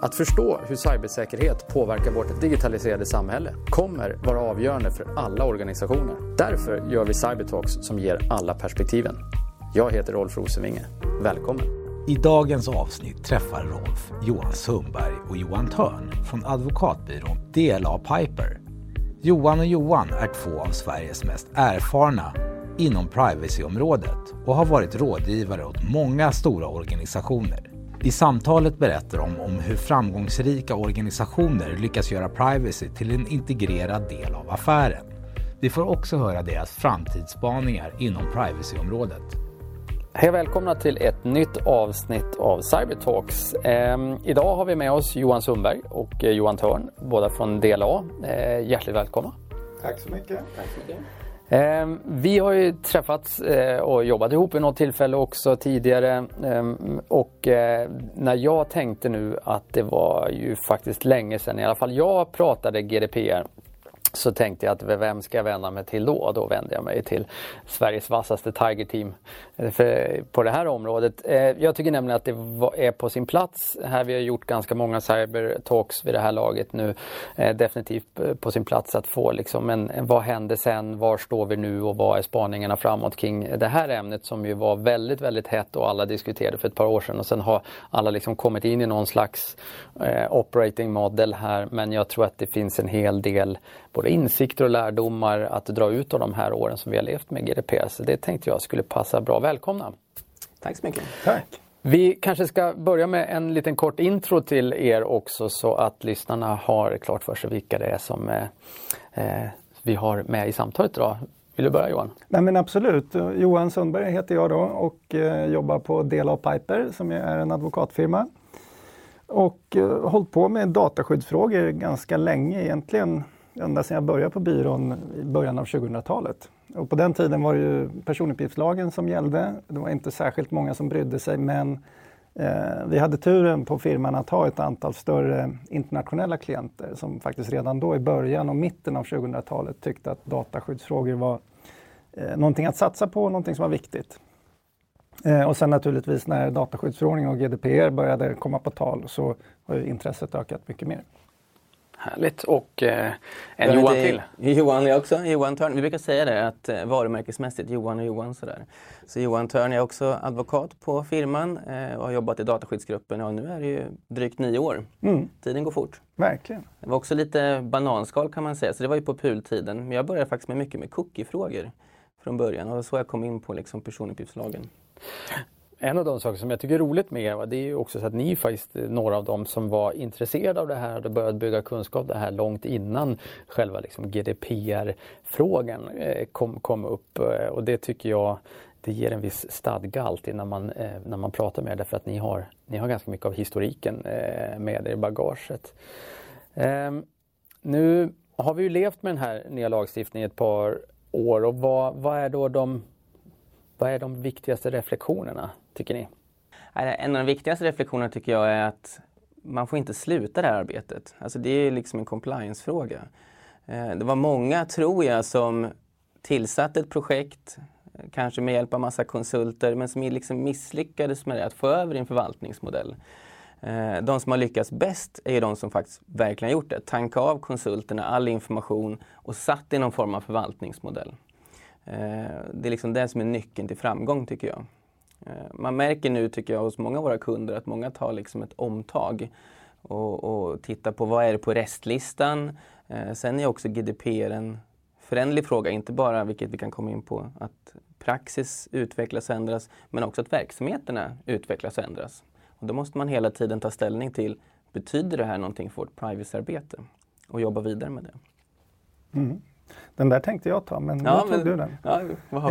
Att förstå hur cybersäkerhet påverkar vårt digitaliserade samhälle kommer vara avgörande för alla organisationer. Därför gör vi Cybertalks som ger alla perspektiven. Jag heter Rolf Rosenvinge. Välkommen! I dagens avsnitt träffar Rolf Johan Sundberg och Johan Törn från advokatbyrån DLA Piper. Johan och Johan är två av Sveriges mest erfarna inom privacyområdet och har varit rådgivare åt många stora organisationer. I samtalet berättar de om hur framgångsrika organisationer lyckas göra privacy till en integrerad del av affären. Vi får också höra deras framtidsspaningar inom privacyområdet. Hej och välkomna till ett nytt avsnitt av Cybertalks. Eh, idag har vi med oss Johan Sundberg och eh, Johan Törn, båda från DLA. Eh, hjärtligt välkomna. Tack så mycket. Tack så mycket. Ehm, vi har ju träffats eh, och jobbat ihop vid något tillfälle också tidigare. Ehm, och eh, när jag tänkte nu att det var ju faktiskt länge sedan i alla fall jag pratade GDPR så tänkte jag att vem ska jag vända mig till då? Då vände jag mig till Sveriges vassaste Tiger Team eh, på det här området. Eh, jag tycker nämligen att det är på sin plats. Här vi har gjort ganska många cybertalks vid det här laget nu. Eh, definitivt på sin plats att få liksom en, vad hände sen? Var står vi nu och vad är spaningarna framåt kring det här ämnet som ju var väldigt, väldigt hett och alla diskuterade för ett par år sedan och sen har alla liksom kommit in i någon slags operating model här men jag tror att det finns en hel del både insikter och lärdomar att dra ut av de här åren som vi har levt med GDPR. Så det tänkte jag skulle passa bra. Välkomna! Tack så mycket! Tack! Vi kanske ska börja med en liten kort intro till er också så att lyssnarna har klart för sig vilka det är som eh, eh vi har med i samtalet idag. Vill du börja Johan? Nej men absolut. Johan Sundberg heter jag då och eh, jobbar på Dela Piper som är en advokatfirma. Och eh, hållit på med dataskyddsfrågor ganska länge egentligen ända sedan jag började på byrån i början av 2000-talet. Och på den tiden var det ju personuppgiftslagen som gällde. Det var inte särskilt många som brydde sig men eh, vi hade turen på firman att ha ett antal större internationella klienter som faktiskt redan då i början och mitten av 2000-talet tyckte att dataskyddsfrågor var eh, någonting att satsa på, någonting som var viktigt. Eh, och sen naturligtvis när dataskyddsförordningen och GDPR började komma på tal så har intresset ökat mycket mer. Härligt och eh, en Johan till. Johan jag också, Johan Törn. Vi brukar säga det att eh, varumärkesmässigt Johan och Johan sådär. Så Johan Törn är också advokat på firman eh, och har jobbat i dataskyddsgruppen och nu är det ju drygt nio år. Mm. Tiden går fort. Verkligen. Det var också lite bananskal kan man säga, så det var ju på pultiden. Men jag började faktiskt med mycket med cookie-frågor från början och så jag kom in på liksom personuppgiftslagen. En av de saker som jag tycker är roligt med er, det är ju också så att ni är faktiskt eh, några av dem som var intresserade av det här och började bygga kunskap det här långt innan själva liksom GDPR-frågan eh, kom, kom upp. Eh, och det tycker jag det ger en viss stadga alltid när man, när man pratar med er därför att ni har, ni har ganska mycket av historiken med er i bagaget. Ehm, nu har vi ju levt med den här nya lagstiftningen ett par år och vad, vad är då de vad är de viktigaste reflektionerna, tycker ni? En av de viktigaste reflektionerna tycker jag är att man får inte sluta det här arbetet. Alltså det är liksom en compliance-fråga. Eh, det var många, tror jag, som tillsatte ett projekt, eh, kanske med hjälp av massa konsulter, men som liksom misslyckades med det, att få över en förvaltningsmodell. Eh, de som har lyckats bäst är de som faktiskt verkligen gjort det. Tanka av konsulterna all information och satt i någon form av förvaltningsmodell. Det är liksom det som är nyckeln till framgång tycker jag. Eh, man märker nu tycker jag hos många av våra kunder att många tar liksom ett omtag och, och tittar på vad är det på restlistan. Eh, sen är också GDPR en föränderlig fråga, inte bara, vilket vi kan komma in på, att praxis utvecklas och ändras, men också att verksamheterna utvecklas och ändras. Och då måste man hela tiden ta ställning till, betyder det här någonting för vårt privacyarbete? Och jobba vidare med det. Mm. Den där tänkte jag ta, men ja, då tog du den. Ja,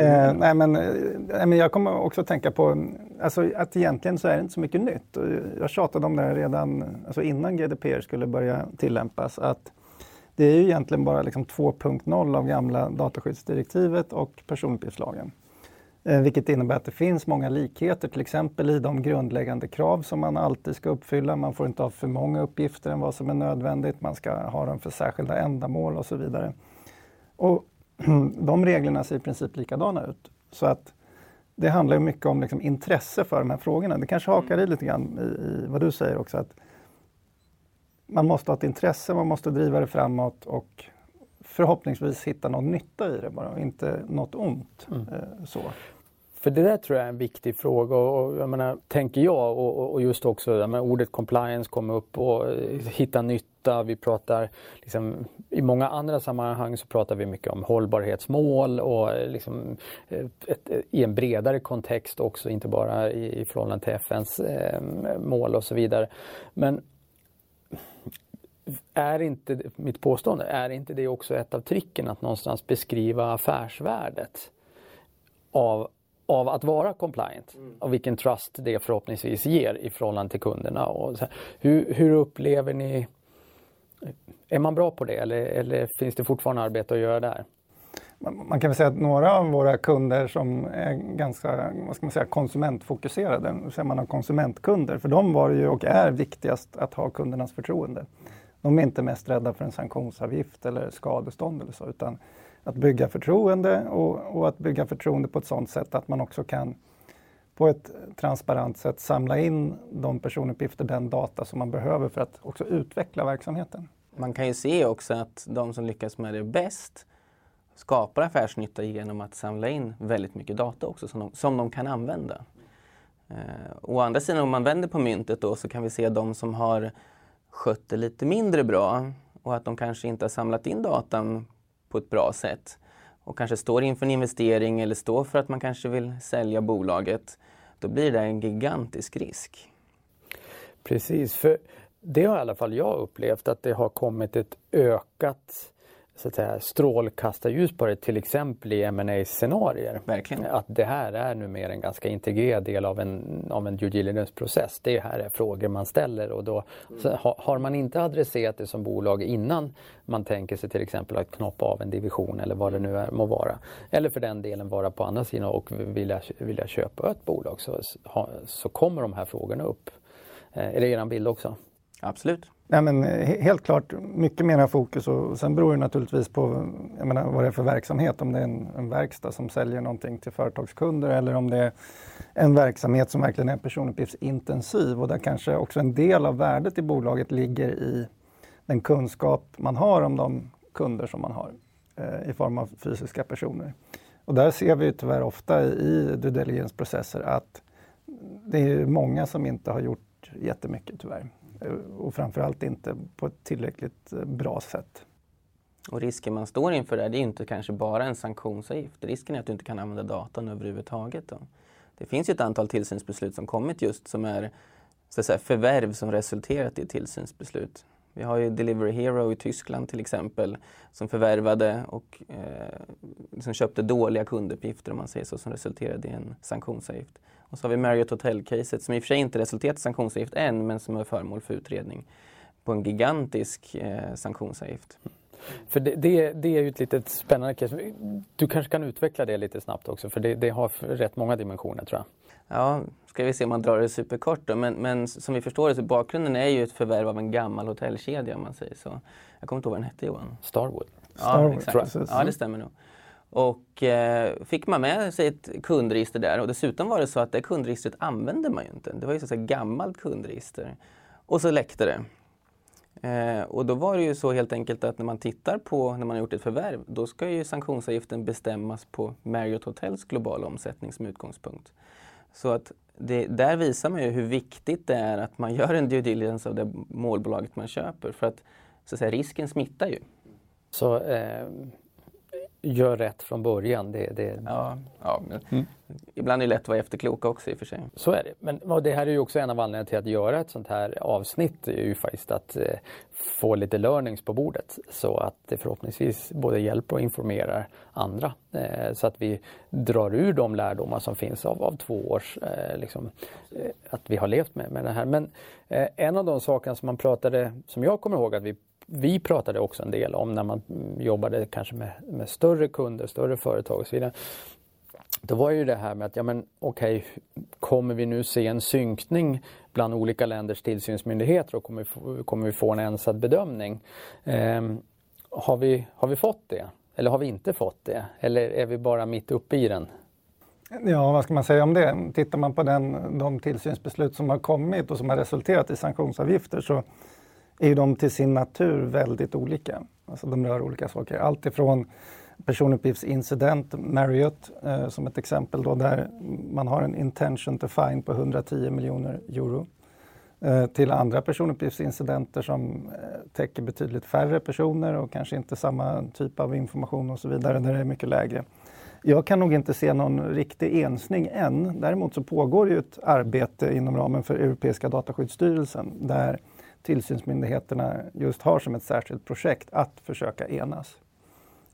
eh, nej, men, eh, men jag kommer också tänka på alltså, att egentligen så är det inte så mycket nytt. Jag tjatade om det redan alltså innan GDPR skulle börja tillämpas. Att det är ju egentligen bara liksom 2.0 av gamla dataskyddsdirektivet och personuppgiftslagen. Eh, vilket innebär att det finns många likheter, till exempel i de grundläggande krav som man alltid ska uppfylla. Man får inte ha för många uppgifter än vad som är nödvändigt. Man ska ha dem för särskilda ändamål och så vidare. Och de reglerna ser i princip likadana ut. Så att det handlar mycket om liksom intresse för de här frågorna. Det kanske hakar i lite grann i, i vad du säger också. att man måste ha ett intresse, man måste driva det framåt och förhoppningsvis hitta någon nytta i det bara, inte något ont. Mm. Eh, så. För det där tror jag är en viktig fråga och, jag menar, tänker jag och, och just också jag menar, ordet compliance kommer upp och eh, hitta nytta. Vi pratar liksom, i många andra sammanhang så pratar vi mycket om hållbarhetsmål och eh, liksom, eh, ett, ett, i en bredare kontext också, inte bara i, i förhållande till FNs eh, mål och så vidare. Men är inte, mitt påstående, är inte det också ett av tricken att någonstans beskriva affärsvärdet av, av att vara compliant mm. och vilken trust det förhoppningsvis ger i förhållande till kunderna. Och hur, hur upplever ni, är man bra på det eller, eller finns det fortfarande arbete att göra där? Man kan väl säga att några av våra kunder som är ganska vad ska man säga, konsumentfokuserade, så man har konsumentkunder, för dem var det ju och är viktigast att ha kundernas förtroende. De är inte mest rädda för en sanktionsavgift eller skadestånd eller så, utan att bygga förtroende och, och, att bygga förtroende på ett sådant sätt att man också kan på ett transparent sätt samla in de personuppgifter, den data som man behöver för att också utveckla verksamheten. Man kan ju se också att de som lyckas med det bäst skapar affärsnytta genom att samla in väldigt mycket data också som de, som de kan använda. Eh, å andra sidan om man vänder på myntet då så kan vi se de som har skött det lite mindre bra och att de kanske inte har samlat in datan på ett bra sätt och kanske står inför en investering eller står för att man kanske vill sälja bolaget, då blir det en gigantisk risk. Precis, för det har i alla fall jag upplevt att det har kommit ett ökat så att säga, strålkastarljus på det, till exempel i ma scenarier Verkligen. Att det här är numera en ganska integrerad del av en, av en due diligence-process. Det här är frågor man ställer och då mm. har man inte adresserat det som bolag innan man tänker sig till exempel att knoppa av en division eller vad det nu är, må vara. Eller för den delen vara på andra sidan och vilja, vilja köpa ett bolag så, så kommer de här frågorna upp. Eh, är det er bild också? Absolut. Nej, men, eh, helt klart mycket mer fokus och sen beror det naturligtvis på jag menar, vad det är för verksamhet. Om det är en, en verkstad som säljer någonting till företagskunder eller om det är en verksamhet som verkligen är personuppgiftsintensiv och där kanske också en del av värdet i bolaget ligger i den kunskap man har om de kunder som man har eh, i form av fysiska personer. Och där ser vi tyvärr ofta i due diligence-processer att det är många som inte har gjort jättemycket tyvärr. Eh, och framförallt inte på ett tillräckligt eh, bra sätt. Och risken man står inför där, det är inte kanske bara en sanktionsavgift. Risken är att du inte kan använda datan överhuvudtaget. Då. Det finns ju ett antal tillsynsbeslut som kommit just som är så att säga, förvärv som resulterat i tillsynsbeslut. Vi har ju Delivery Hero i Tyskland till exempel som förvärvade och eh, som köpte dåliga kunduppgifter om man säger så som resulterade i en sanktionsavgift. Och så har vi Marriott Hotel-caset som i och för sig inte resulterat i sanktionsavgift än men som är föremål för utredning på en gigantisk eh, sanktionsavgift. För det, det, det, är ju ett litet spännande case. Du kanske kan utveckla det lite snabbt också för det, det har rätt många dimensioner tror jag. Ja, ska vi se om man drar det superkort då. Men, men som vi förstår det så bakgrunden är ju ett förvärv av en gammal hotellkedja om man säger så. Jag kommer inte ihåg vad den hette Johan. Starwood. Ja, Starwood, exakt. Ja, det stämmer nog. Och eh, fick man med sig ett kundregister där och dessutom var det så att det kundregistret använde man ju inte. Det var ju så att säga gammalt kundregister. Och så läckte det. Eh, och då var det ju så helt enkelt att när man tittar på när man har gjort ett förvärv, då ska ju sanktionsavgiften bestämmas på Marriott Hotels globala omsättning som utgångspunkt. Så att det, där visar man ju hur viktigt det är att man gör en due diligence av det målbolaget man köper för att, så att säga, risken smittar ju. Så eh, gör rätt från början. Det, det... Ja, ja. Mm. Ibland är det lätt att vara efterklok också i och för sig. Så är det. Men det här är ju också en av anledningarna till att göra ett sånt här avsnitt. är ju faktiskt att eh, få lite learnings på bordet så att det förhoppningsvis både hjälper och informerar andra. Eh, så att vi drar ur de lärdomar som finns av, av två års eh, liksom, eh, att vi har levt med, med det här. Men eh, en av de sakerna som man pratade, som jag kommer ihåg att vi vi pratade också en del om när man jobbade kanske med, med större kunder, större företag och så vidare. Då var ju det här med att, ja men okej, okay, kommer vi nu se en synkning bland olika länders tillsynsmyndigheter och kommer vi få, kommer vi få en ensad bedömning? Eh, har, vi, har vi fått det? Eller har vi inte fått det? Eller är vi bara mitt uppe i den? Ja, vad ska man säga om det? Tittar man på den, de tillsynsbeslut som har kommit och som har resulterat i sanktionsavgifter så är de till sin natur väldigt olika. Alltså de rör olika saker. Allt ifrån personuppgiftsincident, Marriott eh, som ett exempel då, där man har en intention to fine på 110 miljoner euro eh, till andra personuppgiftsincidenter som eh, täcker betydligt färre personer och kanske inte samma typ av information och så vidare, där det är mycket lägre. Jag kan nog inte se någon riktig ensning än. Däremot så pågår ju ett arbete inom ramen för Europeiska dataskyddsstyrelsen där tillsynsmyndigheterna just har som ett särskilt projekt att försöka enas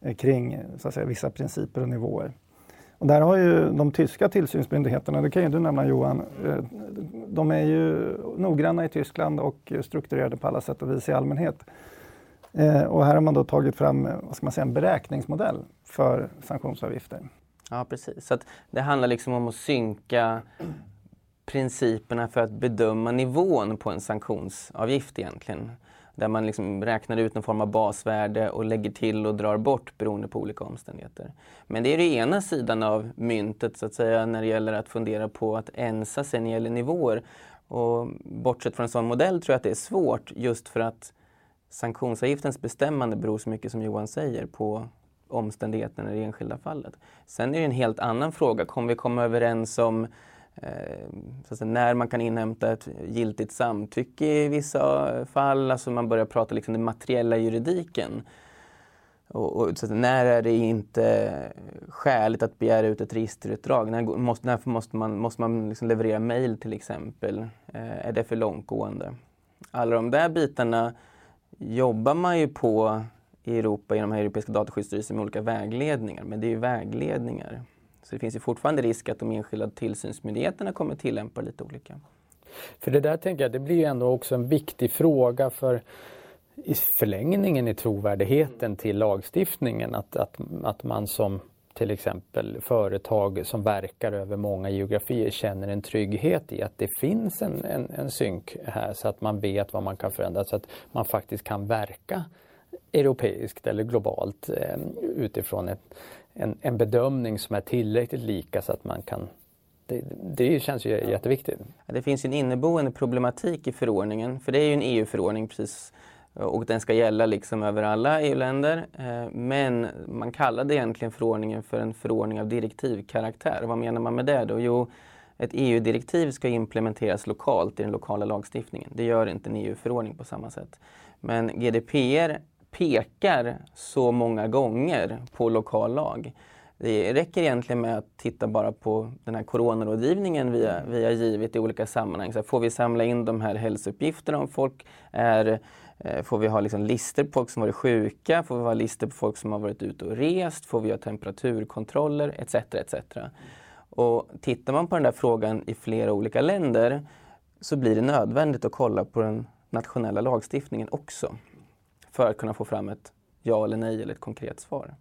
eh, kring så att säga, vissa principer och nivåer. Och där har ju de tyska tillsynsmyndigheterna, det kan ju du nämna Johan, eh, de är ju noggranna i Tyskland och strukturerade på alla sätt och vis i allmänhet. Eh, och här har man då tagit fram vad ska man säga, en beräkningsmodell för sanktionsavgifter. Ja, precis. Så det handlar liksom om att synka principerna för att bedöma nivån på en sanktionsavgift egentligen. Där man liksom räknar ut någon form av basvärde och lägger till och drar bort beroende på olika omständigheter. Men det är den ena sidan av myntet så att säga när det gäller att fundera på att ensa sig när det gäller nivåer. Och bortsett från en sån modell tror jag att det är svårt just för att sanktionsavgiftens bestämmande beror så mycket som Johan säger på omständigheterna i det enskilda fallet. Sen är det en helt annan fråga. Kommer vi komma överens om eh, säga, när man kan inhämta ett giltigt samtycke i vissa fall? Alltså man börjar prata liksom den materiella juridiken. Och, och så när är det inte skäligt att begära ut ett registerutdrag? När, måste, när måste man, måste man liksom leverera mejl till exempel? Eh, är det för långtgående? Alla de där bitarna jobbar man ju på i Europa genom Europeiska dataskyddsstyrelsen med olika vägledningar, men det är ju vägledningar. Så det finns ju fortfarande risk att de enskilda tillsynsmyndigheterna kommer tillämpa lite olika. För det där tänker jag, det blir ju ändå också en viktig fråga för i förlängningen i trovärdigheten till lagstiftningen att, att, att man som till exempel företag som verkar över många geografier känner en trygghet i att det finns en, en, en synk här så att man vet vad man kan förändra så att man faktiskt kan verka europeiskt eller globalt eh, utifrån ett, en, en bedömning som är tillräckligt lika så att man kan det, det känns ju jätteviktigt. Det finns en inneboende problematik i förordningen, för det är ju en EU-förordning precis och den ska gälla liksom över alla EU-länder. Eh, men man kallade egentligen förordningen för en förordning av direktivkaraktär. Vad menar man med det då? Jo, ett EU-direktiv ska implementeras lokalt i den lokala lagstiftningen. Det gör inte en EU-förordning på samma sätt. Men GDPR pekar så många gånger på lokal lag. Det räcker egentligen med att titta bara på den här coronarådgivningen vi, vi har givit i olika sammanhang. Så får vi samla in de här hälsouppgifterna om folk är eh, Får vi ha liksom listor på folk som varit sjuka? Får vi ha listor på folk som har varit ute och rest? Får vi ha temperaturkontroller? Etc. etc. Och tittar man på den där frågan i flera olika länder så blir det nödvändigt att kolla på den nationella lagstiftningen också för att kunna få fram ett ja eller nej eller ett konkret svar.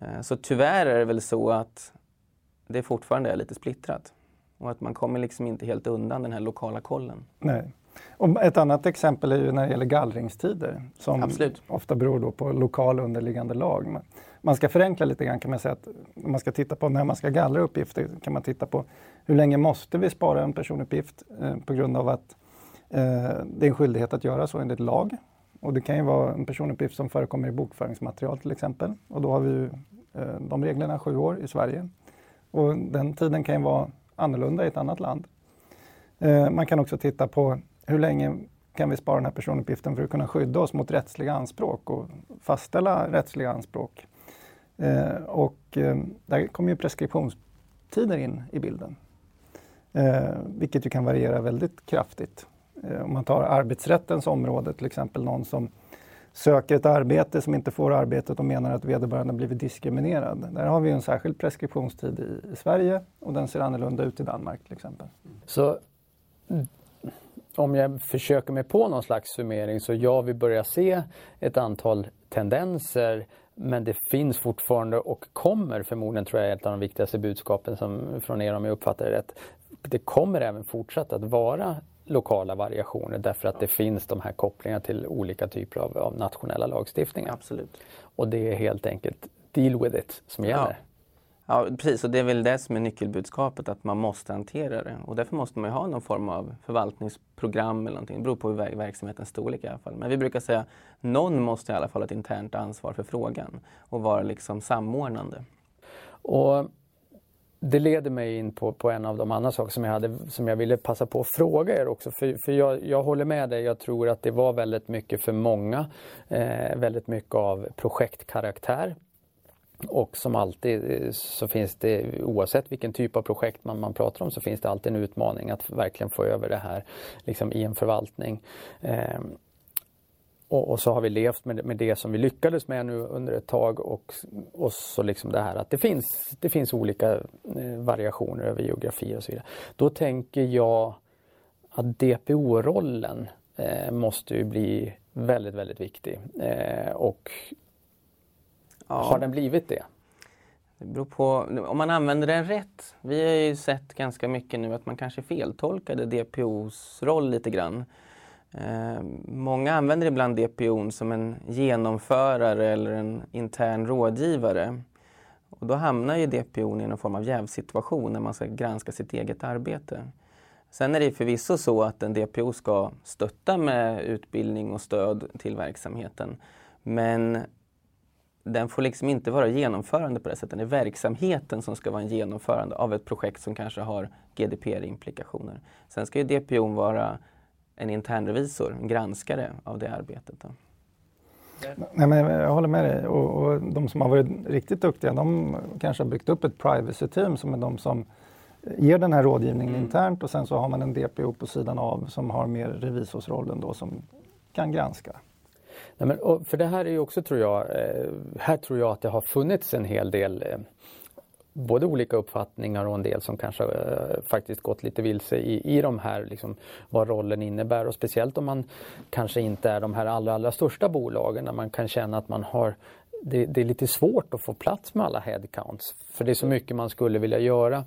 Eh, så tyvärr är det väl så att det fortfarande är lite splittrat och att man kommer liksom inte helt undan den här lokala kollen. Nej. Och ett annat exempel är ju när det gäller gallringstider som Absolut. ofta beror då på lokal underliggande lag. Man ska förenkla lite grann kan man säga att man ska titta på när man ska gallra uppgifter kan man titta på hur länge måste vi spara en personuppgift eh, på grund av att eh, det är en skyldighet att göra så enligt lag. Och det kan ju vara en personuppgift som förekommer i bokföringsmaterial till exempel. Och då har vi ju eh, de reglerna sju år i Sverige. Och den tiden kan ju vara annorlunda i ett annat land. Eh, man kan också titta på hur länge kan vi spara den här personuppgiften för att kunna skydda oss mot rättsliga anspråk och fastställa rättsliga anspråk. Eh, och där kommer ju preskriptionstider in i bilden. Vilket ju kan variera väldigt kraftigt. Eh, om man tar arbetsrättens område, till exempel någon som söker ett arbete som inte får arbetet och menar att vederbörande blivit diskriminerad. Där har vi en särskild preskriptionstid i, i Sverige och den ser annorlunda ut i Danmark till exempel. Så om jag försöker mig på någon slags summering så ja, vi börjar se ett antal tendenser men det finns fortfarande och kommer förmodligen, tror jag, är ett av de viktigaste budskapen som, från er om jag uppfattar det rätt. Det kommer även fortsatt att vara lokala variationer därför att det finns de här kopplingarna till olika typer av, av nationella lagstiftningar. Absolut. Och det är helt enkelt deal with it som gäller. Ja, precis. Och det är väl det som är nyckelbudskapet, att man måste hantera det. Och därför måste man ju ha någon form av förvaltningsprogram eller någonting. Det beror på verksamhetens storlek i alla fall. Men vi brukar säga någon måste i alla fall ha ett internt ansvar för frågan och vara liksom samordnande. Och det leder mig in på, på en av de andra saker som jag, hade, som jag ville passa på att fråga er också. För, för jag, jag håller med dig, jag tror att det var väldigt mycket för många. Eh, väldigt mycket av projektkaraktär. Och som alltid eh, så finns det, oavsett vilken typ av projekt man, man pratar om, så finns det alltid en utmaning att verkligen få över det här liksom, i en förvaltning. Eh, och, och, så har vi levt med, med det som vi lyckades med nu under ett tag och, och så liksom det här att det finns, det finns olika eh, variationer över geografi och så vidare. Då tänker jag att DPO-rollen eh, måste ju bli väldigt, väldigt viktig. Eh, och ja. har den blivit det? Det beror på om man använder den rätt. Vi har ju sett ganska mycket nu att man kanske feltolkade DPOs roll lite grann. Eh, många använder ibland DPO som en genomförare eller en intern rådgivare. Och då hamnar ju DPO i någon form av jävsituation när man ska granska sitt eget arbete. Sen är det förvisso så att en DPO ska stötta med utbildning och stöd till verksamheten. Men den får liksom inte vara genomförande på det sättet. Det är verksamheten som ska vara en genomförande av ett projekt som kanske har GDPR-implikationer. Sen ska ju DPO vara en internrevisor, en granskare av det arbetet. Då. Nej, men jag håller med dig och, och, de som har varit riktigt duktiga de kanske har byggt upp ett privacy team som är de som ger den här rådgivningen mm. internt och sen så har man en DPO på sidan av som har mer revisorsrollen då som kan granska. Nej, men, för det här är ju också tror jag, eh, här tror jag att det har funnits en hel del eh, både olika uppfattningar och en del som kanske eh, faktiskt gått lite vilse i, i de här, liksom, vad rollen innebär och speciellt om man kanske inte är de här allra, allra största bolagen där man kan känna att man har det, det, är lite svårt att få plats med alla headcounts för det är så mycket man skulle vilja göra.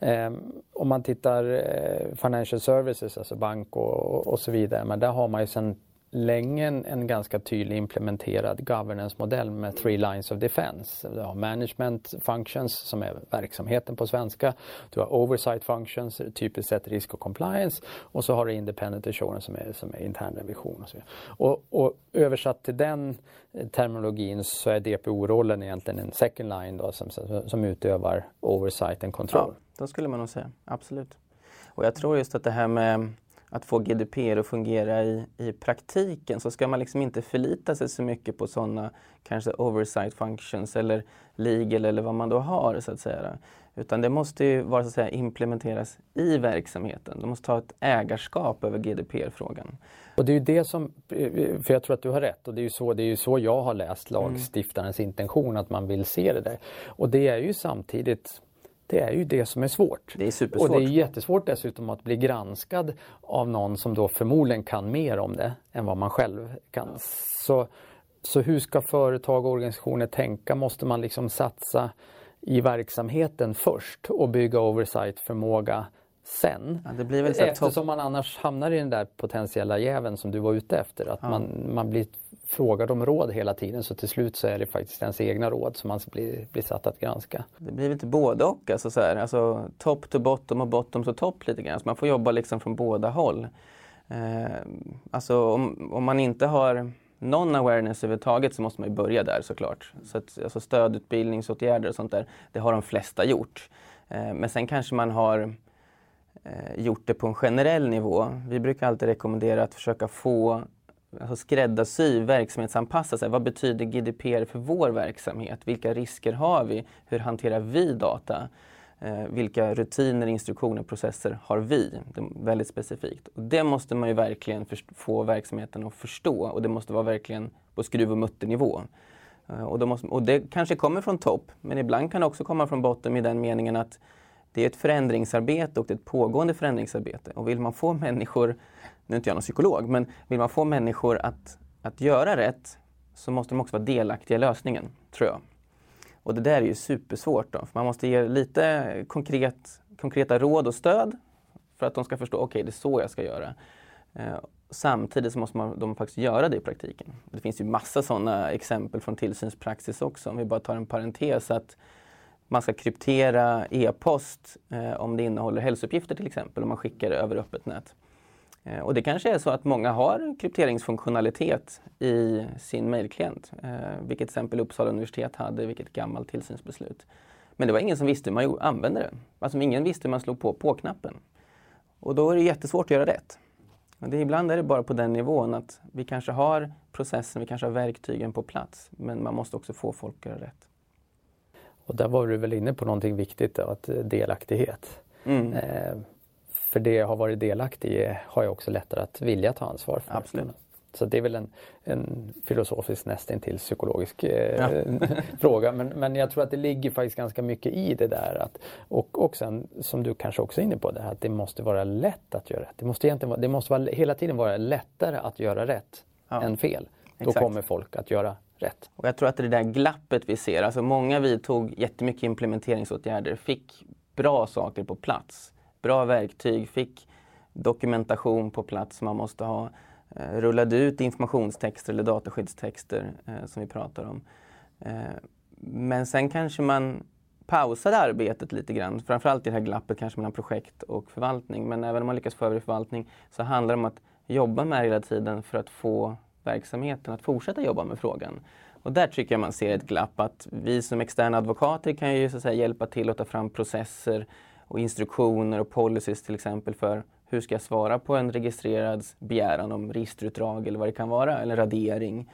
Mm. Eh, om man tittar eh, Financial Services, alltså bank och, och så vidare, men där har man ju sedan länge en, en ganska tydlig implementerad governance-modell med three lines of defense. Du har management functions som är verksamheten på svenska. Du har oversight functions, typiskt sett risk och compliance. Och så har du independent assurance som är, som är intern revision. Och, så och, och översatt till den terminologin så är DPO-rollen egentligen en second line då, som, som utövar oversight and control. Ja, då skulle man nog säga, absolut. Och jag tror just att det här med att få GDPR att fungera i, i praktiken så ska man liksom inte förlita sig så mycket på sådana kanske oversight functions eller legal eller vad man då har så att säga. Utan det måste ju vara så att säga implementeras i verksamheten. De måste ta ett ägarskap över GDPR-frågan. Och det är ju det som, för jag tror att du har rätt och det är ju så, det är ju så jag har läst lagstiftarens mm. intention att man vill se det där. Och det är ju samtidigt det är ju det som är svårt. Det är supersvårt. Och det är jättesvårt dessutom att bli granskad av någon som då förmodligen kan mer om det än vad man själv kan. Ja. Så, så hur ska företag och organisationer tänka? Måste man liksom satsa i verksamheten först och bygga oversight-förmåga sen. Ja, det blir väl så Eftersom man annars hamnar i den där potentiella jäveln som du var ute efter. Att ja. man, man blir Frågar de råd hela tiden så till slut så är det faktiskt ens egna råd som man blir, blir satt att granska. Det blir lite både och, alltså, så här, alltså top to bottom och bottom to top lite grann. Så man får jobba liksom från båda håll. Eh, alltså om, om man inte har någon awareness överhuvudtaget så måste man ju börja där såklart. Så att, alltså stödutbildningsåtgärder och sånt där, det har de flesta gjort. Eh, men sen kanske man har eh, gjort det på en generell nivå. Vi brukar alltid rekommendera att försöka få alltså skräddarsy, verksamhetsanpassa sig. Vad betyder GDPR för vår verksamhet? Vilka risker har vi? Hur hanterar vi data? Eh, vilka rutiner, instruktioner, processer har vi? Det är väldigt specifikt. Och det måste man ju verkligen få verksamheten att förstå och det måste vara verkligen på skruv och mutternivå. Eh, och, måste, och det kanske kommer från topp, men ibland kan det också komma från botten i den meningen att det är ett förändringsarbete och det är ett pågående förändringsarbete. Och vill man få människor, nu är inte jag någon psykolog, men vill man få människor att, att göra rätt så måste de också vara delaktiga i lösningen, tror jag. Och det där är ju supersvårt. Då, för man måste ge lite konkret, konkreta råd och stöd för att de ska förstå, okej okay, det är så jag ska göra. Eh, samtidigt så måste man, de faktiskt göra det i praktiken. Det finns ju massa sådana exempel från tillsynspraxis också. Om vi bara tar en parentes att man ska kryptera e-post eh, om det innehåller hälsouppgifter till exempel, om man skickar det över öppet nät. Eh, och det kanske är så att många har krypteringsfunktionalitet i sin mejlklient, eh, vilket till exempel Uppsala universitet hade, vilket gammalt tillsynsbeslut. Men det var ingen som visste hur man använde det. Alltså ingen visste hur man slog på på-knappen. Och då är det jättesvårt att göra rätt. Och det, ibland är det bara på den nivån att vi kanske har processen, vi kanske har verktygen på plats, men man måste också få folk att göra rätt. Och där var du väl inne på någonting viktigt, att delaktighet. Mm. Eh, för det jag har varit delaktig i har jag också lättare att vilja ta ansvar för. Absolut. Så det är väl en, en filosofisk nästintill psykologisk eh, ja. fråga. Men, men jag tror att det ligger faktiskt ganska mycket i det där. Att, och, och sen som du kanske också är inne på, det här, att det måste vara lätt att göra rätt. Det måste, egentligen vara, det måste vara, hela tiden vara lättare att göra rätt ja. än fel. Då Exakt. kommer folk att göra rätt. Och jag tror att det där glappet vi ser, alltså många vidtog jättemycket implementeringsåtgärder, fick bra saker på plats, bra verktyg, fick dokumentation på plats som man måste ha, eh, rullade ut informationstexter eller dataskyddstexter eh, som vi pratar om. Eh, men sen kanske man pausade arbetet lite grann, framförallt i det här glappet kanske mellan projekt och förvaltning. Men även om man lyckas få över i förvaltning så handlar det om att jobba med det hela tiden för att få verksamheten att fortsätta jobba med frågan. Och där tycker jag man ser ett glapp att vi som externa advokater kan ju så att säga, hjälpa till att ta fram processer och instruktioner och policies till exempel för hur ska jag svara på en registrerad begäran om registerutdrag eller vad det kan vara, eller radering.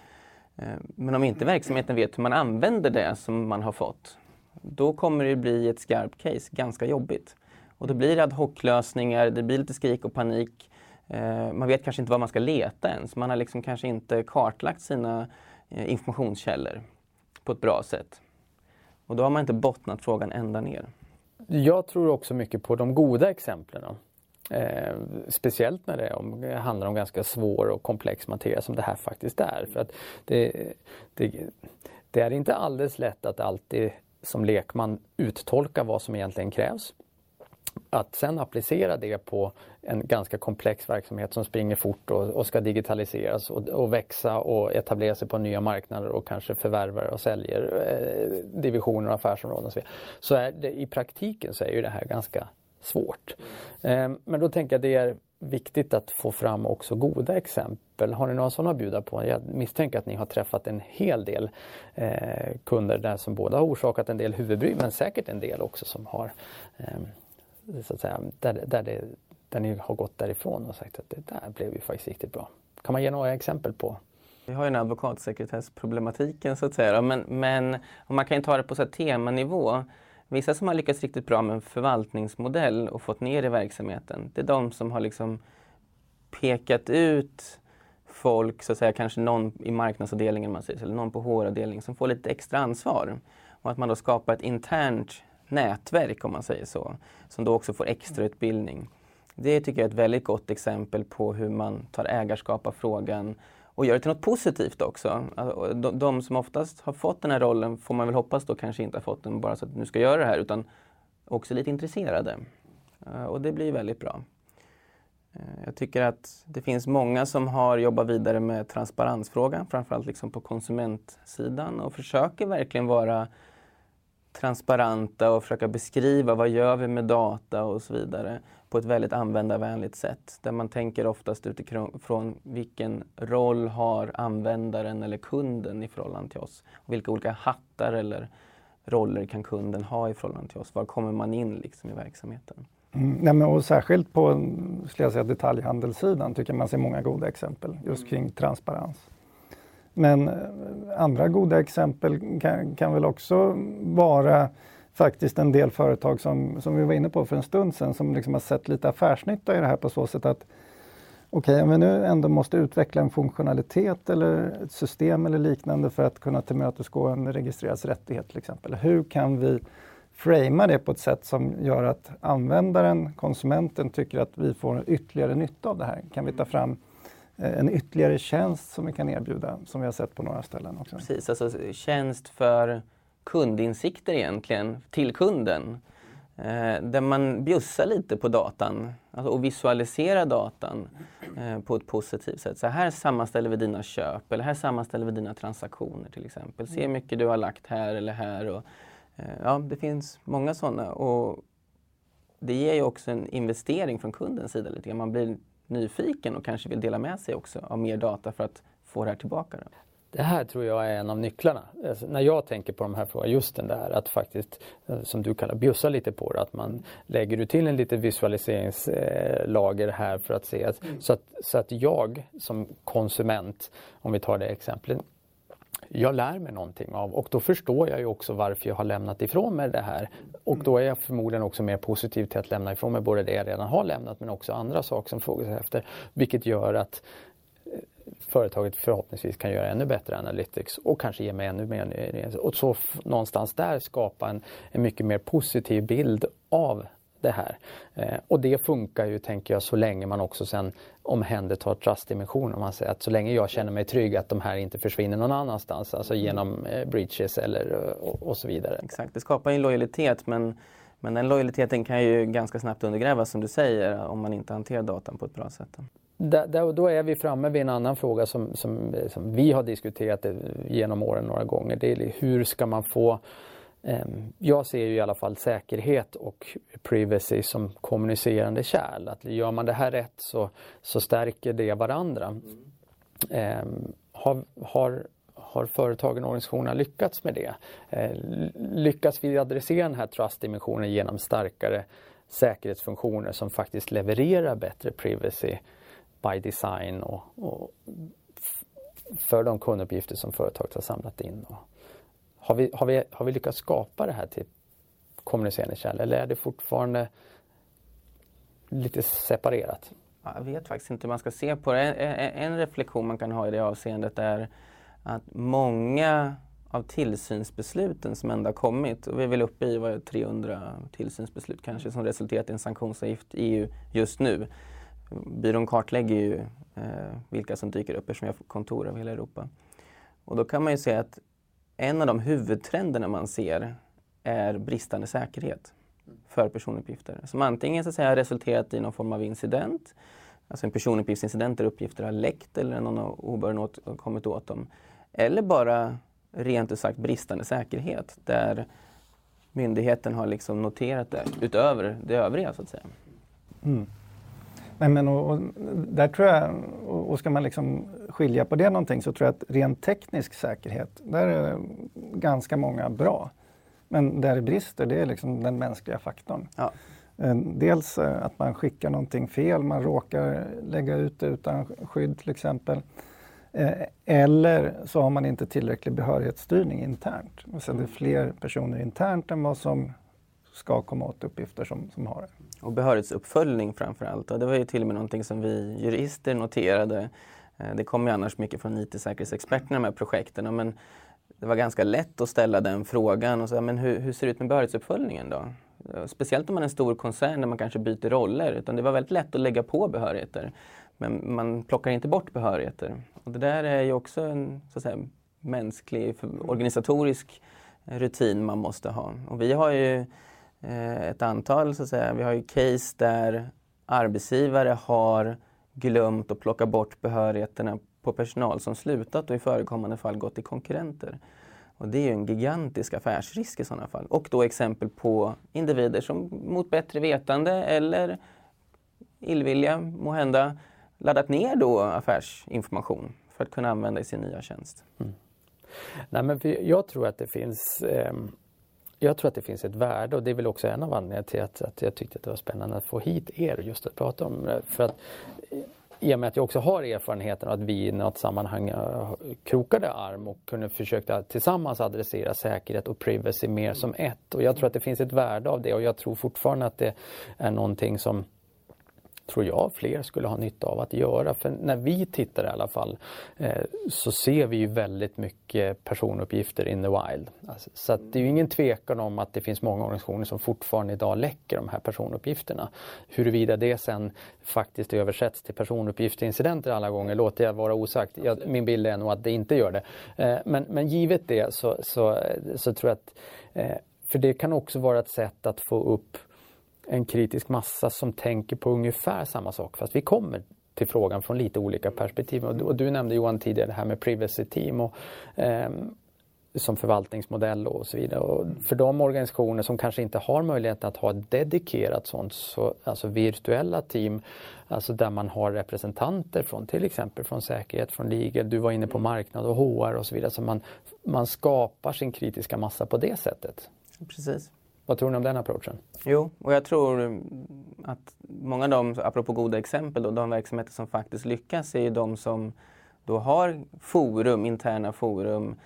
Eh, men om inte verksamheten vet hur man använder det som man har fått, då kommer det bli ett skarpt case, ganska jobbigt. Och då blir det ad hoc-lösningar, det blir lite skrik och panik. Eh, man vet kanske inte var man ska leta ens. Man har liksom kanske inte kartlagt sina eh, informationskällor på ett bra sätt. Och då har man inte bottnat frågan ända ner. Jag tror också mycket på de goda exemplen. Eh, speciellt när det om, handlar om ganska svår och komplex materia som det här faktiskt är. För att det, det, det är inte alldeles lätt att alltid som lekman uttolka vad som egentligen krävs. Att sen applicera det på en ganska komplex verksamhet som springer fort och, och ska digitaliseras och, och, växa och etablera sig på nya marknader och kanske förvärvar och säljer eh, divisioner och affärsområden. Och så, så är det, i praktiken så är ju det här ganska svårt. Eh, men då tänker jag det är viktigt att få fram också goda exempel. Har ni några sådana att bjuda på? Jag misstänker att ni har träffat en hel del eh, kunder där som båda har orsakat en del huvudbry men säkert en del också som har eh, så att säga, där, där, det, där ni har gått därifrån och sagt att det där blev ju faktiskt riktigt bra. Kan man ge några exempel på? Vi har ju den advokatsekretessproblematiken så att säga. Men, men man kan ju ta det på så temanivå. Vissa som har lyckats riktigt bra med en förvaltningsmodell och fått ner i verksamheten, det är de som har liksom pekat ut folk, så att säga, kanske någon i marknadsavdelningen man säger, eller någon på HR-avdelningen som får lite extra ansvar. Och att man då skapar ett internt nätverk om man säger så, som då också får extra utbildning. Det tycker jag är ett väldigt gott exempel på hur man tar ägarskap av frågan och gör det till något positivt också. Alltså, de, de, som oftast har fått den här rollen får man väl hoppas då kanske inte har fått den bara så att nu ska göra det här utan också lite intresserade. Eh, och det blir väldigt bra. Eh, jag tycker att det finns många som har jobbat vidare med transparensfrågan, framförallt liksom på konsumentsidan och försöker verkligen vara transparenta och försöka beskriva vad gör vi med data och så vidare på ett väldigt användarvänligt sätt. Där man tänker oftast utifrån vilken roll har användaren eller kunden i förhållande till oss. Och vilka olika hattar eller roller kan kunden ha i förhållande till oss? Var kommer man in liksom i verksamheten? Mm, nej, men och särskilt på skulle jag säga, detaljhandelssidan tycker jag man ser många goda exempel just kring transparens. Men eh, andra goda exempel kan, kan väl också vara faktiskt en del företag som, som vi var inne på för en stund sedan som liksom har sett lite affärsnytta i det här på så sätt att okej, okay, om vi nu ändå måste utveckla en funktionalitet eller ett system eller liknande för att kunna tillmötesgå en registrerad rättighet till exempel. Hur kan vi framea det på ett sätt som gör att användaren, konsumenten, tycker att vi får ytterligare nytta av det här? Kan vi ta fram Eh, en ytterligare tjänst som vi kan erbjuda, som vi har sett på några ställen också. Precis, alltså tjänst för kundinsikter egentligen, till kunden. Eh, där man bjussar lite på datan alltså, och visualiserar datan eh, på ett positivt sätt. Så här sammanställer vi dina köp eller här sammanställer vi dina transaktioner till exempel. Se hur mycket du har lagt här eller här. Och, Eh, ja, det finns många sådana och det ger ju också en investering från kundens sida lite Man blir nyfiken och kanske vill dela med sig också av mer data för att få det här tillbaka. Då. Det här tror jag är en av nycklarna. Alltså, när jag tänker på de här frågorna, just den där att faktiskt, eh, som du kallar bjussa lite på det, att man lägger du till en liten visualiseringslager här för att se, att, mm. så, att, så att jag som konsument, om vi tar det exemplet, jag lär mig någonting av och då förstår jag ju också varför jag har lämnat ifrån mig det här. Och då är jag förmodligen också mer positiv till att lämna ifrån mig både det jag redan har lämnat men också andra saker som frågas efter. Vilket gör att eh, företaget förhoppningsvis kan göra ännu bättre analytics och kanske ge mig ännu mer. Och så någonstans där skapa en, en mycket mer positiv bild av det här. Eh, och det funkar ju, tänker jag, så länge man också sen omhändertar trustdimensionen. Man säger att så länge jag känner mig trygg att de här inte försvinner någon annanstans, alltså mm. genom eh, breaches eller och, och, så vidare. Exakt, det skapar en lojalitet men, men den lojaliteten kan ju ganska snabbt undergrävas som du säger om man inte hanterar datan på ett bra sätt. Där, då är vi framme vid en annan fråga som, som, som vi har diskuterat genom åren några gånger. Det är hur ska man få Ehm, jag ser ju i alla fall säkerhet och privacy som kommunicerande kärl. Att gör man det här rätt så, så stärker det varandra. Mm. Har, har, har företagen och organisationerna lyckats med det? Eh, lyckas vi adressera den här trust-dimensionen genom starkare säkerhetsfunktioner som faktiskt levererar bättre privacy by design och, och för de kunduppgifter som företaget har samlat in. Och, har vi, har, vi, har vi lyckats skapa det här till kommunicerande kärl eller är det fortfarande lite separerat? Jag vet faktiskt inte hur man ska se på det. En, reflektion man kan ha i det avseendet är att många av tillsynsbesluten som ändå har kommit, och vi är väl uppe i vad 300 tillsynsbeslut kanske som resulterat i en sanktionsavgift i EU just nu. Byrån kartlägger ju eh, vilka som dyker upp eftersom vi har kontor över hela Europa. Och då kan man ju säga att en av de huvudtrenderna man ser är bristande säkerhet för personuppgifter. Som antingen så att säga, har resulterat i någon form av incident, alltså en personuppgiftsincident där uppgifter har läckt eller någon har obehörigen kommit åt dem. Eller bara rent ut sagt bristande säkerhet där myndigheten har liksom noterat det utöver det övriga så att säga. Mm. Nej, men och, och, där tror jag, och, och ska man liksom skilja på det någonting så tror jag att rent teknisk säkerhet, där är ganska många bra. Men där det brister, det är liksom den mänskliga faktorn. Ja. Eh, dels eh, att man skickar någonting fel, man råkar lägga ut det utan skydd till exempel. Eh, eller så har man inte tillräcklig behörighetsstyrning internt. Så det är fler personer internt än vad som ska komma åt uppgifter som, som har det. Och behörighetsuppföljning framför allt. Och det var ju till och med någonting som vi jurister noterade. Eh, det kommer ju annars mycket från IT-säkerhetsexperterna de här projekten. Men det var ganska lätt att ställa den frågan. Och så, men hur, hur ser det ut med behörighetsuppföljningen då? Eh, speciellt om man är en stor koncern där man kanske byter roller. Utan det var väldigt lätt att lägga på behörigheter. Men man plockar inte bort behörigheter. Och det där är ju också en så att säga, mänsklig, organisatorisk eh, rutin man måste ha. Och vi har ju Eh, ett antal, så att säga. Vi har ju case där arbetsgivare har glömt att plocka bort behörigheterna på personal som slutat och i förekommande fall gått till konkurrenter. Och det är ju en gigantisk affärsrisk i sådana fall. Och då exempel på individer som mot bättre vetande eller illvilja må hända laddat ner då affärsinformation för att kunna använda i sin nya tjänst. Mm. Nej, men jag tror att det finns eh jag tror att det finns ett värde och det är väl också en av anledningarna till att, att jag tyckte att det var spännande att få hit er just att prata om det. För att, eh, I och med att jag också har erfarenheten att vi i något sammanhang eh, krokade arm och kunde försöka tillsammans adressera säkerhet och privacy mer som ett. Och jag tror att det finns ett värde av det och jag tror fortfarande att det är någonting som tror jag fler skulle ha nytta av att göra. För när vi tittar i alla fall eh, så ser vi ju väldigt mycket personuppgifter in the wild. Alltså, så det är ju ingen tvekan om att det finns många organisationer som fortfarande idag läcker de här personuppgifterna. Huruvida det sen faktiskt översätts till personuppgiftsincidenter alla gånger låter jag vara osagt. Jag, min bild är nog att det inte gör det. Eh, men, men givet det så, så, så tror jag att eh, för det kan också vara ett sätt att få upp en kritisk massa som tänker på ungefär samma sak fast vi kommer till frågan från lite olika perspektiv. Och du, och du nämnde Johan tidigare det här med privacy team. Och, eh, som förvaltningsmodell och så vidare. Och för de organisationer som kanske inte har möjlighet att ha ett dedikerat sånt, så, alltså virtuella team, alltså där man har representanter från till exempel från säkerhet, från legal, du var inne på marknad och HR och så vidare. Så man, man skapar sin kritiska massa på det sättet. Precis. Vad tror ni om den approachen? Jo, och jag tror att många av de, apropå goda exempel, då, de verksamheter som faktiskt lyckas är ju de som då har forum, interna forum,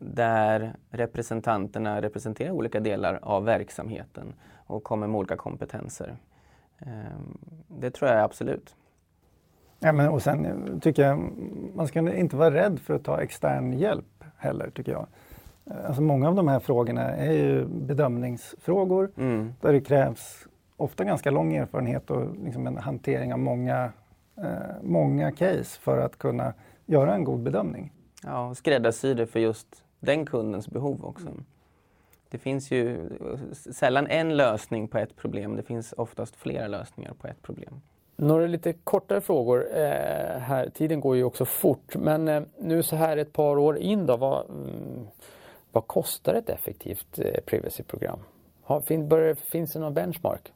där representanterna representerar olika delar av verksamheten och kommer med olika kompetenser. Ehm, det tror jag absolut. Ja, men, och sen tycker jag man ska inte vara rädd för att ta extern hjälp heller tycker jag. Alltså många av de här frågorna är ju bedömningsfrågor mm. där det krävs ofta ganska lång erfarenhet och liksom en hantering av många, eh, många case för att kunna göra en god bedömning. Ja, och skräddarsy det för just den kundens behov också. Det finns ju sällan en lösning på ett problem, det finns oftast flera lösningar på ett problem. Några lite kortare frågor. Eh, här, tiden går ju också fort, men eh, nu så här ett par år in då, vad, mm, vad kostar ett effektivt eh, privacy-program? finns det någon benchmark?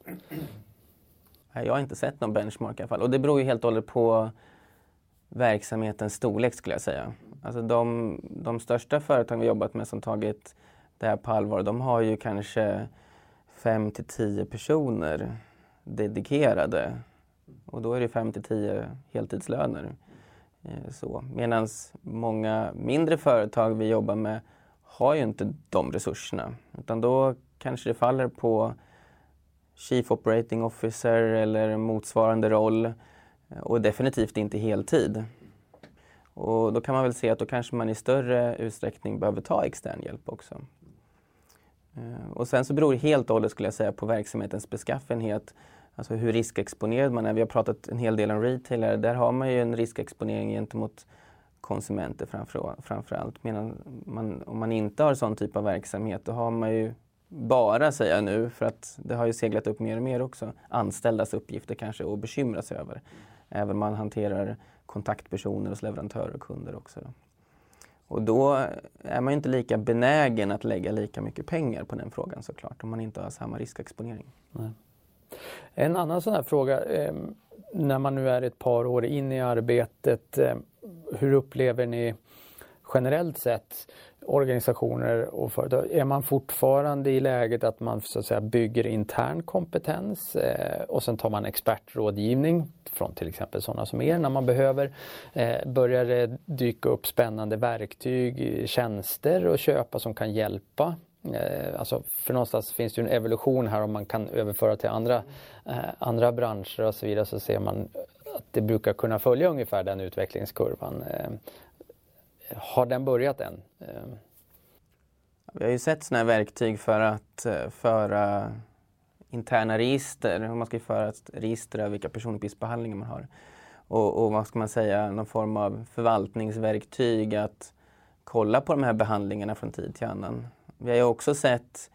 Jag har inte sett någon benchmark i alla fall och det beror ju helt och hållet på verksamhetens storlek skulle jag säga. Alltså de, de största företagen vi jobbat med som tagit det här på allvar, de har ju kanske 5 till 10 personer dedikerade. Och då är det 5 till 10 heltidslöner. Eh, Medan många mindre företag vi jobbar med har ju inte de resurserna. Utan då kanske det faller på Chief Operating Officer eller motsvarande roll och definitivt inte heltid. Och då kan man väl se att då kanske man i större utsträckning behöver ta extern hjälp också. Eh, och sen så beror det helt och hållet skulle jag säga på verksamhetens beskaffenhet. Alltså hur riskexponerad man är. Vi har pratat en hel del om retailer. Där har man ju en riskexponering gentemot konsumenter framför, allt. Medan man, om man inte har sån typ av verksamhet då har man ju bara, säger jag nu, för att det har ju seglat upp mer och mer också, anställdas uppgifter kanske att bekymra sig över. Även om man hanterar kontaktpersoner hos leverantörer och kunder också. Då. Och då är man inte lika benägen att lägga lika mycket pengar på den frågan såklart, om man inte har samma riskexponering. Nej. En annan sån här fråga, eh, när man nu är ett par år in i arbetet, eh, hur upplever ni generellt sett organisationer och företag, är man fortfarande i läget att man så att säga bygger intern kompetens eh, och sen tar man expertrådgivning från till exempel sådana som er när man behöver. Eh, börjar det dyka upp spännande verktyg, tjänster att köpa som kan hjälpa Eh, alltså för någonstans finns det en evolution här om man kan överföra till andra, eh, andra branscher och så vidare så ser man att det brukar kunna följa ungefär den utvecklingskurvan. Eh, har den börjat än? Eh. Vi har ju sett sådana här verktyg för att eh, föra interna register, man ska föra ett register över vilka personuppgiftsbehandlingar man har. Och, och vad ska man säga, någon form av förvaltningsverktyg att kolla på de här behandlingarna från tid till annan. Vi har ju också sett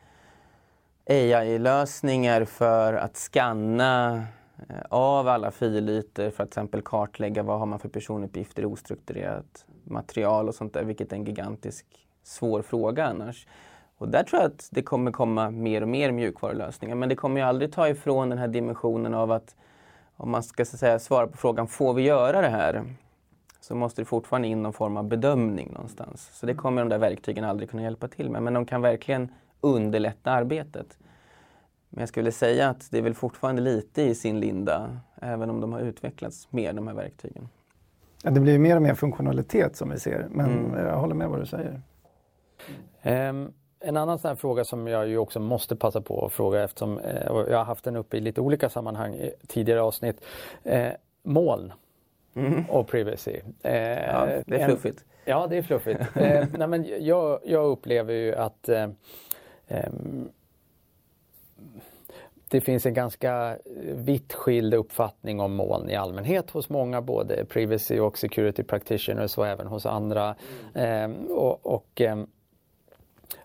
AI-lösningar för att skanna Eh, av alla filytor för att till exempel kartlägga vad har man för personuppgifter i ostrukturerat material och sånt där, vilket är en gigantisk svår fråga annars. Och där tror jag att det kommer komma mer och mer mjukvarulösningar. Men det kommer ju aldrig ta ifrån den här dimensionen av att om man ska så säga, svara på frågan, får vi göra det här? Så måste det fortfarande in någon form av bedömning någonstans. Så det kommer de där verktygen aldrig kunna hjälpa till med. Men de kan verkligen underlätta arbetet. Men jag skulle säga att det är väl fortfarande lite i sin linda, även om de har utvecklats mer, de här verktygen. Ja, det blir mer och mer funktionalitet som vi ser, men mm. jag håller med vad du säger. Um, en annan sån fråga som jag ju också måste passa på att fråga eftersom eh, jag har haft den uppe i lite olika sammanhang i tidigare avsnitt. Eh, moln mm. och privacy. Eh, ja, det är fluffigt. En, ja, det är fluffigt. eh, nej, men jag, jag upplever ju att eh, ehm, det finns en ganska vitt skild uppfattning om moln i allmänhet hos många, både privacy och security practitioners och även hos andra. Mm. Eh, och, och eh,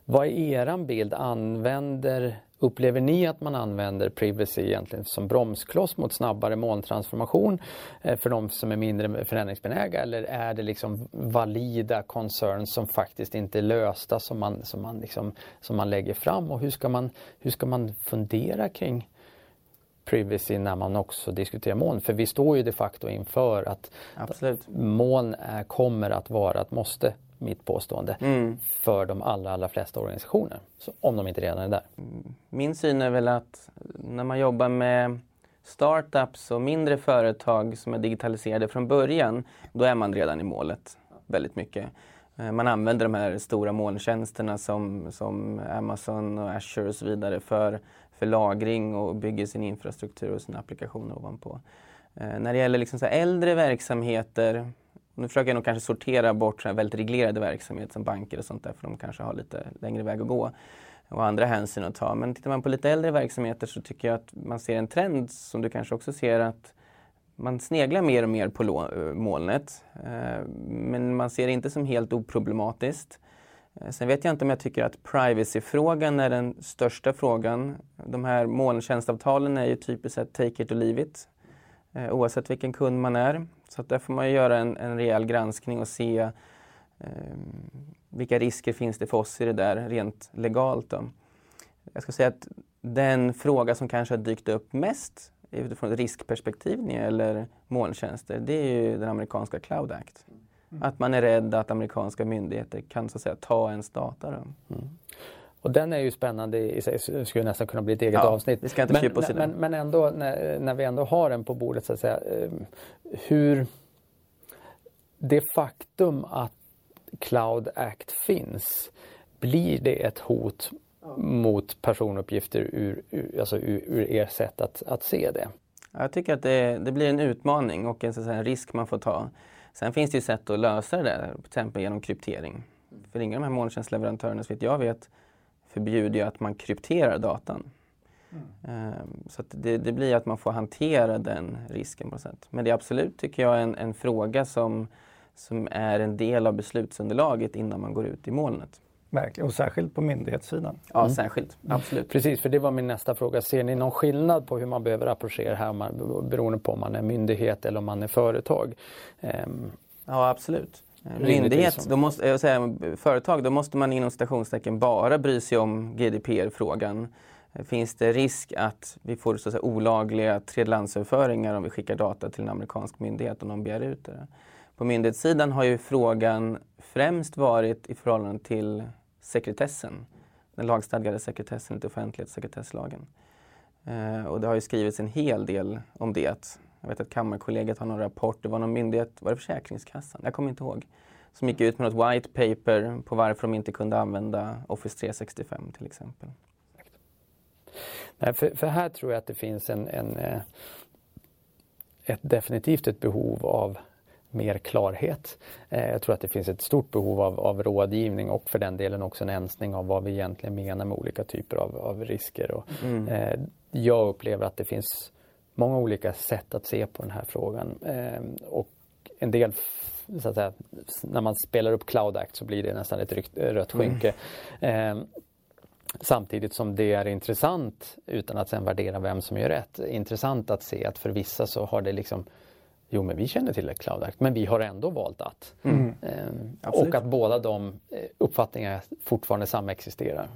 vad är eran bild? Använder Upplever ni att man använder privacy egentligen som bromskloss mot snabbare molntransformation eh, för de som är mindre förändringsbenägna eller är det liksom valida concerns som faktiskt inte är lösta som man, som man, liksom, som man lägger fram och hur ska man, hur ska man fundera kring privacy när man också diskuterar moln. För vi står ju de facto inför att Absolut. moln är, kommer att vara ett måste, mitt påstående, Mm. för de allra, allra flesta organisationer. Så, om de inte redan är där. Min syn är väl att när man jobbar med startups och mindre företag som är digitaliserade från början, då är man redan i målet väldigt mycket. Eh, Man använder de här stora molntjänsterna som, som Amazon och Azure och så vidare för, för lagring och bygger sin infrastruktur och sina applikationer ovanpå. Eh, När det gäller liksom äldre verksamheter, nu försöker jag nog kanske sortera bort så här väldigt reglerade verksamheter som banker och sånt där, för de kanske har lite längre väg att gå och andra hänsyn att ta. Men tittar man på lite äldre verksamheter så tycker jag att man ser en trend som du kanske också ser att man sneglar mer och mer på eh, molnet. Eh, men man ser det inte som helt oproblematiskt. Eh, sen vet jag inte om jag tycker att privacyfrågan är den största frågan. De här molntjänstavtalen är ju typiskt sett take it or leave it. Oavsett vilken kund man är. Så att där får man göra en, en rejäl granskning och se eh, vilka risker finns det för oss i det där rent legalt. Då. Jag ska säga att den fråga som kanske har dykt upp mest utifrån ett riskperspektiv när det gäller molntjänster, det är ju den amerikanska Cloud Act. Att man är rädd att amerikanska myndigheter kan så att säga ta ens data. Då. Och den är ju spännande i sig, skulle nästan kunna bli ett eget Ja, avsnitt. vi ska inte men, oss i men, men ändå, när, när vi ändå har den på bordet så att säga. eh, Hur det faktum att Cloud Act finns, blir det ett hot mot personuppgifter ur, ur, alltså ur, ur er sätt att, att se det? Jag tycker att det, det blir en utmaning och en, en risk man får ta. Sen finns det ju sätt att lösa det där, till exempel genom kryptering. För inga av de här molntjänstleverantörerna, så vet jag vet, förbjuder ju att man krypterar datan. Ehm, Så att det, det blir att man får hantera den risken på något sätt. Men det är absolut, tycker jag, en, en fråga som, som är en del av beslutsunderlaget innan man går ut i molnet. Verkligen, och särskilt på myndighetssidan. Ja, särskilt. Absolut. Precis, för det var min nästa fråga. Ser ni någon skillnad på hur man behöver approchera här om man- beroende på om man är myndighet eller om man är företag? Ehm, Ja, absolut. Myndighet, då måste, jag säga, företag, då måste man inom citationstecken bara bry sig om GDPR-frågan. Finns det risk att vi får så att säga, olagliga tredjelandsöverföringar om vi skickar data till en amerikansk myndighet och någon begär ut det? På myndighetssidan har ju frågan främst varit i förhållande till sekretessen. Den lagstadgade sekretessen enligt offentlighets och sekretesslagen. Eh, och det har ju skrivits en hel del om det. Jag vet att Kammarkollegiet har någon rapport, det var någon myndighet, var det Försäkringskassan? Jag kommer inte ihåg. Som gick ut med något white paper på varför de inte kunde använda Office 365 till exempel. Nej, för, för här tror jag att det finns en, en eh, ett, definitivt ett behov av mer klarhet. Eh, jag tror att det finns ett stort behov av, av rådgivning och för den delen också en ensning av vad vi egentligen menar med olika typer av, av risker. Och, eh, jag upplever att det finns många olika sätt att se på den här frågan. Eh, och en del, så att säga, när man spelar upp Cloud Act så blir det nästan ett rykt, rött skynke. Eh, Samtidigt som det är intressant, utan att sen värdera vem som gör rätt, intressant att se att för vissa så har det liksom Jo men vi känner till Cloud Act men vi har ändå valt att. Ehm, Absolut. och att båda de eh, uppfattningarna fortfarande samexisterar.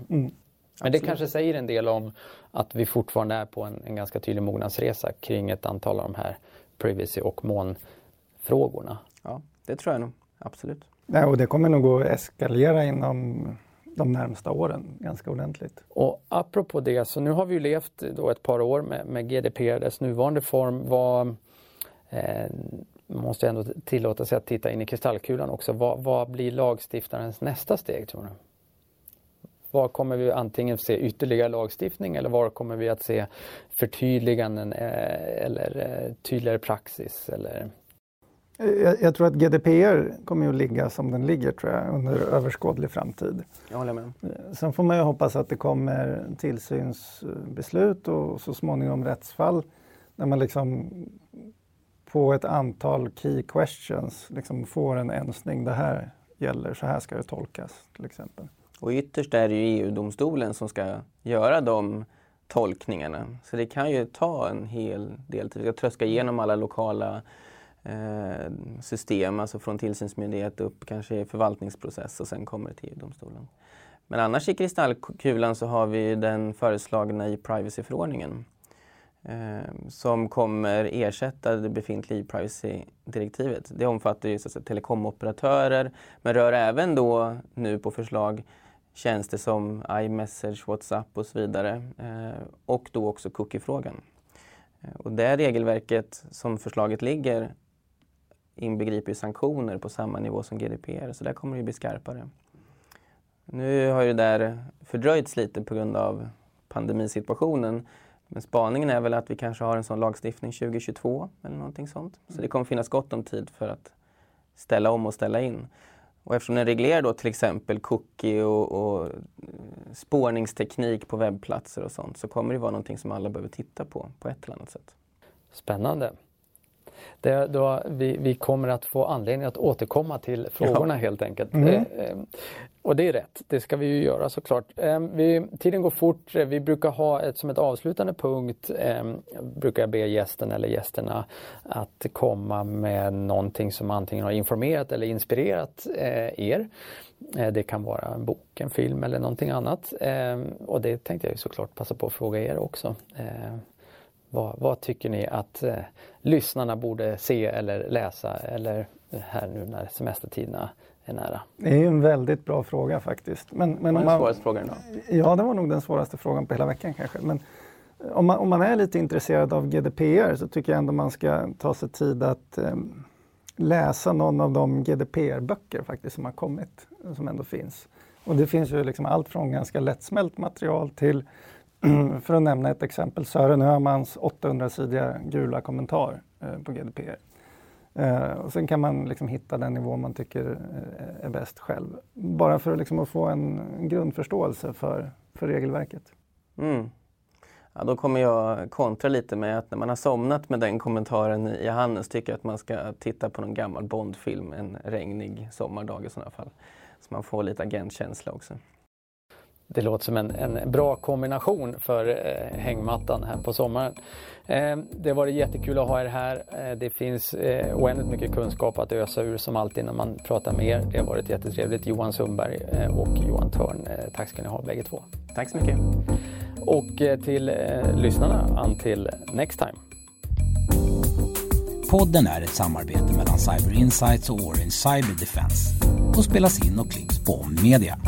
Men det kanske säger en del om att vi fortfarande är på en, en ganska tydlig mognadsresa kring ett antal av de här privacy och molnfrågorna. Ja, det tror jag nog. Absolut. Nej, och det kommer nog att eskalera inom de närmsta åren ganska ordentligt. Och apropå det, så nu har vi ju levt då ett par år med, med GDPR, dess nuvarande form. Vad, eh, man måste ändå tillåta sig att titta in i kristallkulan också. Vad, vad blir lagstiftarens nästa steg tror du? Var kommer vi antingen se ytterligare lagstiftning eller var kommer vi att se förtydliganden eh, eller eh, tydligare praxis? Eller... Jag, jag tror att GDPR kommer att ligga som den ligger tror jag under överskådlig framtid. Jag håller med. Sen får man ju hoppas att det kommer tillsynsbeslut och så småningom rättsfall där man liksom på ett antal key questions liksom får en ensning. Det här gäller, så här ska det tolkas till exempel. Och ytterst är det ju EU-domstolen som ska göra de tolkningarna. Så det kan ju ta en hel del tid. Vi ska tröska igenom alla lokala eh, system, alltså från tillsynsmyndighet upp kanske i förvaltningsprocess och sen kommer det till EU-domstolen. Men annars i kristallkulan så har vi den föreslagna i privacyförordningen eh, som kommer ersätta det befintliga e-privacy-direktivet. Det omfattar ju så att säga, telekomoperatörer men rör även då nu på förslag tjänster som iMessage, WhatsApp och så vidare. Eh, och då också cookie-frågan. Eh, och det regelverket som förslaget ligger inbegriper sanktioner på samma nivå som GDPR, så där kommer det bli skarpare. Nu har ju det där fördröjts lite på grund av pandemisituationen. Men spaningen är väl att vi kanske har en sån lagstiftning 2022 eller någonting sånt. Så det kommer finnas gott om tid för att ställa om och ställa in. Och eftersom den reglerar då till exempel cookie och, och eh, spårningsteknik på webbplatser och sånt så kommer det vara någonting som alla behöver titta på på ett eller annat sätt. Spännande. Det, då, vi, vi, kommer att få anledning att återkomma till frågorna ja. helt enkelt. Mm. Eh, eh, och det är rätt, det ska vi ju göra såklart. Eh, vi, tiden går fort, vi brukar ha ett, som ett avslutande punkt, eh, brukar jag be gästen eller gästerna att komma med någonting som antingen har informerat eller inspirerat eh, er. Eh, det kan vara en bok, en film eller någonting annat. och det tänkte jag såklart passa på att fråga er också. Vad, vad, tycker ni att eh, lyssnarna borde se eller läsa eller här nu när semestertiderna är nära? Det är en väldigt bra fråga faktiskt. Men, men var den svåraste frågan idag? Ja, det var nog den svåraste frågan på hela veckan kanske. Men om man, om man är lite intresserad av GDPR så tycker jag ändå man ska ta sig tid att eh, läsa någon av de GDPR-böcker faktiskt som har kommit, som ändå finns. Och det finns ju liksom allt från ganska lättsmält material till Mm, för att nämna ett exempel, Sören Öhmans 800-sidiga gula kommentar eh, på GDPR. Eh, och sen kan man liksom hitta den nivå man tycker eh, är bäst själv. Bara för liksom att få en grundförståelse för, för regelverket. Mm. Ja, då kommer jag kontra lite med att när man har somnat med den kommentaren i handen så tycker jag att man ska titta på någon gammal Bondfilm en regnig sommardag i sådana fall. Så man får lite agentkänsla också. Det låter som en, en bra kombination för eh, hängmattan här på sommaren. Eh, det har varit jättekul att ha er här. Eh, det finns eh, oändligt mycket kunskap att ösa ur som alltid när man pratar med er. Det har varit jättetrevligt. Johan Sundberg eh, och Johan Törn, eh, tack ska ni ha bägge två. Tack så mycket. Och eh, till eh, lyssnarna, until next time. Podden är ett samarbete mellan Cyber Insights och Orange Cyber Defense och spelas in och klipps på Media.